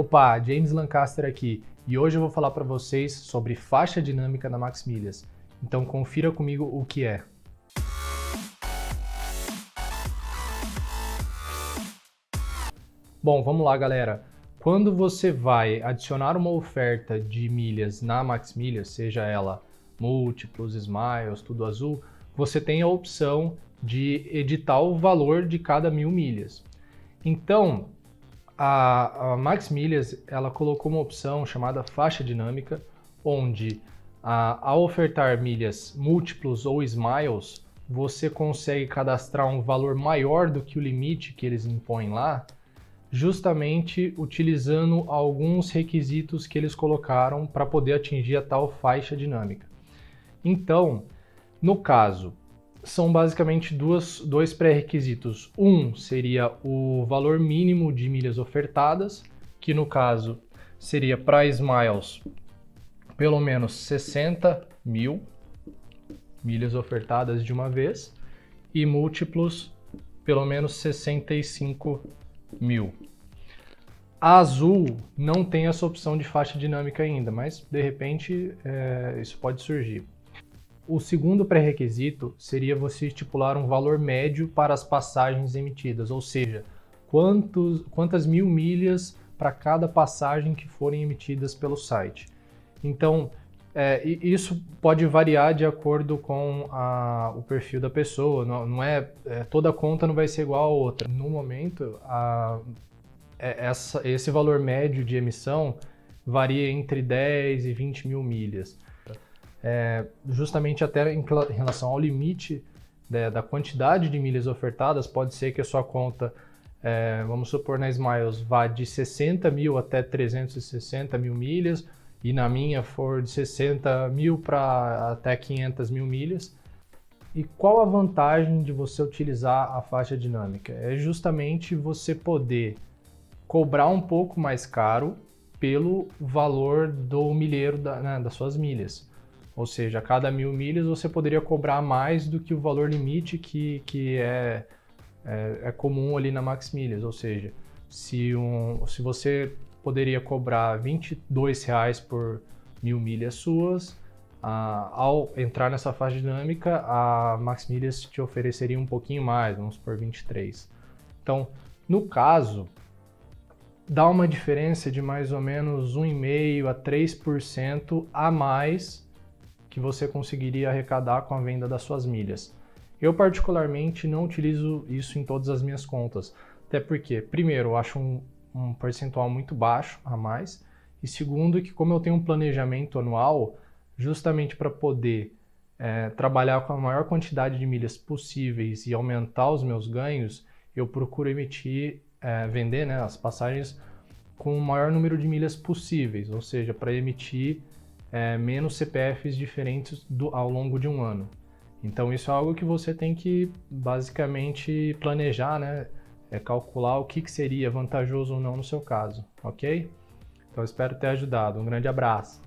Opa, James Lancaster aqui e hoje eu vou falar para vocês sobre faixa dinâmica da Max Milhas. Então confira comigo o que é. Bom, vamos lá, galera. Quando você vai adicionar uma oferta de milhas na Max Milhas, seja ela múltiplos, smiles, tudo azul, você tem a opção de editar o valor de cada mil milhas. Então, a, a Max Milhas ela colocou uma opção chamada faixa dinâmica, onde a, ao ofertar milhas múltiplos ou smiles, você consegue cadastrar um valor maior do que o limite que eles impõem lá, justamente utilizando alguns requisitos que eles colocaram para poder atingir a tal faixa dinâmica. Então, no caso, são basicamente duas, dois pré-requisitos. Um seria o valor mínimo de milhas ofertadas, que no caso seria para Smiles pelo menos 60 mil milhas ofertadas de uma vez e múltiplos pelo menos 65 mil. A Azul não tem essa opção de faixa dinâmica ainda, mas de repente é, isso pode surgir. O segundo pré-requisito seria você estipular um valor médio para as passagens emitidas, ou seja, quantos, quantas mil milhas para cada passagem que forem emitidas pelo site. Então, é, isso pode variar de acordo com a, o perfil da pessoa, não, não é, é, toda conta não vai ser igual a outra. No momento, a, é, essa, esse valor médio de emissão varia entre 10 e 20 mil milhas é, justamente até em relação ao limite né, da quantidade de milhas ofertadas, pode ser que a sua conta, é, vamos supor na Smiles, vá de 60 mil até 360 mil milhas, e na minha for de 60 mil para até 500 mil milhas. E qual a vantagem de você utilizar a faixa dinâmica? É justamente você poder cobrar um pouco mais caro pelo valor do milheiro da, né, das suas milhas. Ou seja, a cada mil milhas você poderia cobrar mais do que o valor limite que, que é, é, é comum ali na Max Milhas. Ou seja, se, um, se você poderia cobrar 22 reais por mil milhas suas, ah, ao entrar nessa faixa dinâmica, a Max Milhas te ofereceria um pouquinho mais, vamos por 23. Então, no caso, dá uma diferença de mais ou menos 1,5% a 3% a mais que você conseguiria arrecadar com a venda das suas milhas. Eu, particularmente, não utilizo isso em todas as minhas contas, até porque, primeiro, eu acho um, um percentual muito baixo a mais, e segundo, que como eu tenho um planejamento anual, justamente para poder é, trabalhar com a maior quantidade de milhas possíveis e aumentar os meus ganhos, eu procuro emitir, é, vender né, as passagens com o maior número de milhas possíveis, ou seja, para emitir é, menos CPFs diferentes do, ao longo de um ano. Então isso é algo que você tem que basicamente planejar, né? É calcular o que, que seria vantajoso ou não no seu caso, ok? Então espero ter ajudado. Um grande abraço.